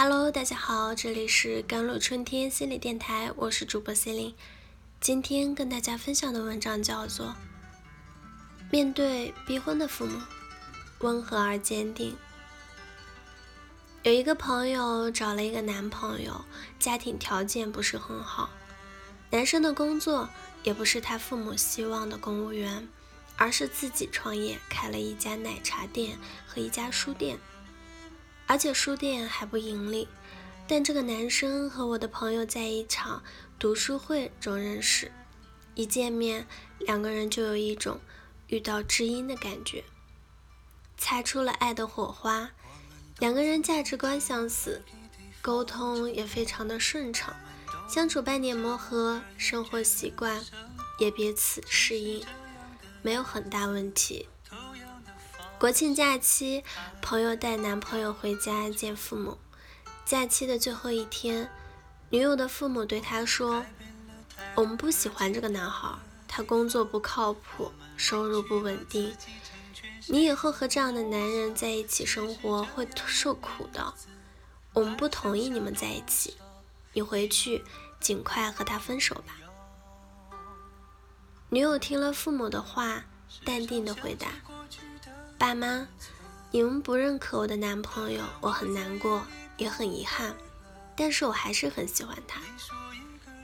Hello，大家好，这里是甘露春天心理电台，我是主播 Celine。今天跟大家分享的文章叫做《面对逼婚的父母，温和而坚定》。有一个朋友找了一个男朋友，家庭条件不是很好，男生的工作也不是他父母希望的公务员，而是自己创业开了一家奶茶店和一家书店。而且书店还不盈利，但这个男生和我的朋友在一场读书会中认识，一见面，两个人就有一种遇到知音的感觉，擦出了爱的火花。两个人价值观相似，沟通也非常的顺畅，相处半年磨合，生活习惯也彼此适应，没有很大问题。国庆假期，朋友带男朋友回家见父母。假期的最后一天，女友的父母对他说：“我们不喜欢这个男孩，他工作不靠谱，收入不稳定。你以后和这样的男人在一起生活会受苦的。我们不同意你们在一起，你回去尽快和他分手吧。”女友听了父母的话，淡定的回答。爸妈，你们不认可我的男朋友，我很难过，也很遗憾，但是我还是很喜欢他，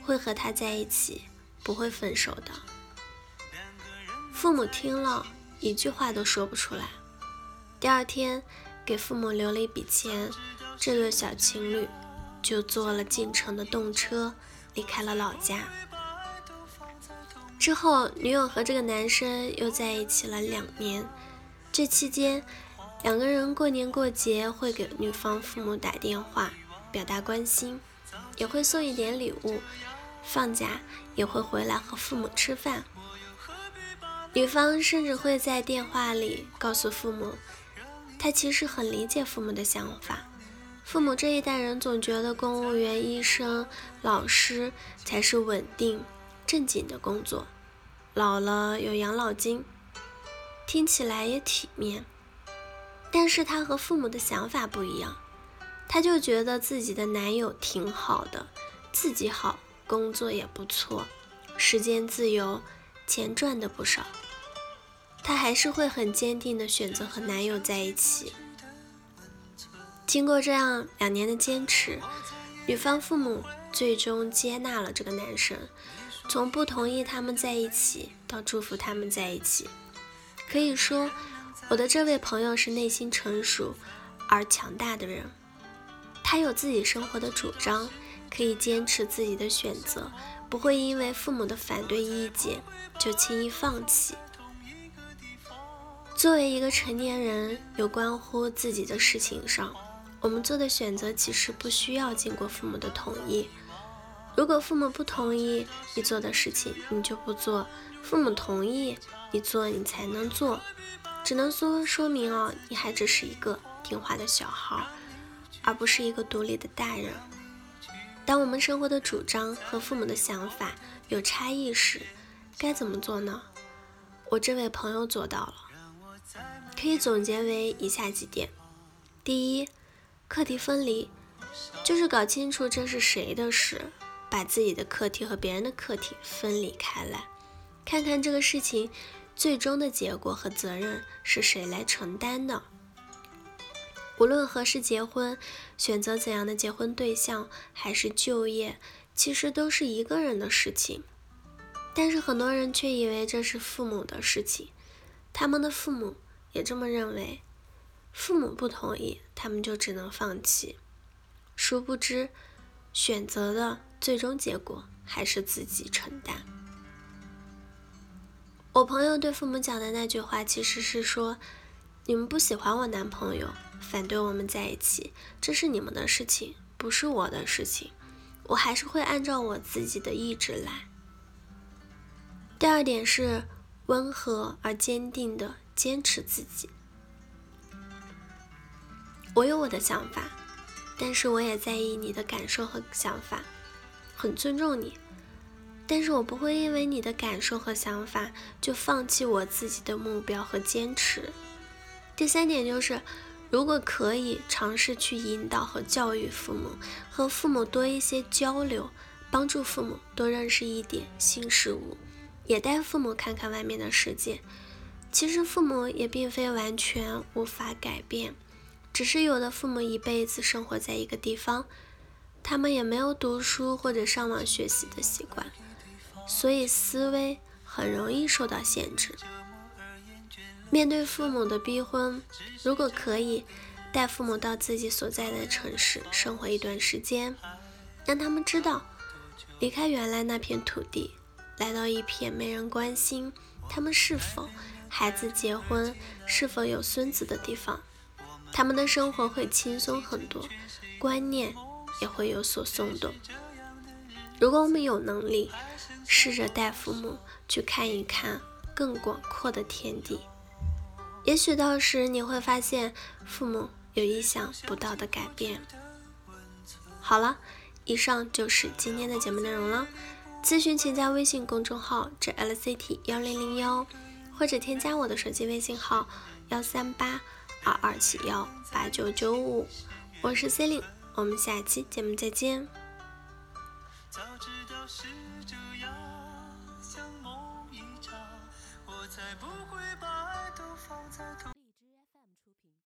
会和他在一起，不会分手的。父母听了一句话都说不出来。第二天，给父母留了一笔钱，这对小情侣就坐了进城的动车，离开了老家。之后，女友和这个男生又在一起了两年。这期间，两个人过年过节会给女方父母打电话表达关心，也会送一点礼物。放假也会回来和父母吃饭。女方甚至会在电话里告诉父母，她其实很理解父母的想法。父母这一代人总觉得公务员、医生、老师才是稳定正经的工作，老了有养老金。听起来也体面，但是她和父母的想法不一样，她就觉得自己的男友挺好的，自己好，工作也不错，时间自由，钱赚的不少，她还是会很坚定的选择和男友在一起。经过这样两年的坚持，女方父母最终接纳了这个男生，从不同意他们在一起到祝福他们在一起。可以说，我的这位朋友是内心成熟而强大的人。他有自己生活的主张，可以坚持自己的选择，不会因为父母的反对意见就轻易放弃。作为一个成年人，有关乎自己的事情上，我们做的选择其实不需要经过父母的同意。如果父母不同意你做的事情，你就不做；父母同意你做，你才能做。只能说说明哦，你还只是一个听话的小孩，而不是一个独立的大人。当我们生活的主张和父母的想法有差异时，该怎么做呢？我这位朋友做到了，可以总结为以下几点：第一，课题分离，就是搞清楚这是谁的事。把自己的课题和别人的课题分离开来，看看这个事情最终的结果和责任是谁来承担的。无论何时结婚，选择怎样的结婚对象，还是就业，其实都是一个人的事情。但是很多人却以为这是父母的事情，他们的父母也这么认为，父母不同意，他们就只能放弃。殊不知，选择的。最终结果还是自己承担。我朋友对父母讲的那句话，其实是说：你们不喜欢我男朋友，反对我们在一起，这是你们的事情，不是我的事情。我还是会按照我自己的意志来。第二点是温和而坚定的坚持自己。我有我的想法，但是我也在意你的感受和想法。很尊重你，但是我不会因为你的感受和想法就放弃我自己的目标和坚持。第三点就是，如果可以尝试去引导和教育父母，和父母多一些交流，帮助父母多认识一点新事物，也带父母看看外面的世界。其实父母也并非完全无法改变，只是有的父母一辈子生活在一个地方，他们也没有读书或者上网学习的习惯，所以思维很容易受到限制。面对父母的逼婚，如果可以带父母到自己所在的城市生活一段时间，让他们知道离开原来那片土地，来到一片没人关心他们是否。孩子结婚是否有孙子的地方，他们的生活会轻松很多，观念也会有所松动。如果我们有能力，试着带父母去看一看更广阔的天地，也许到时你会发现父母有意想不到的改变。好了，以上就是今天的节目内容了。咨询请加微信公众号 “jlct 幺零零幺”。或者添加我的手机微信号幺三八二二七幺八九九五，我是 C 琳，我们下期节目再见。早知道是这样，像梦一场，我才不会把爱都放在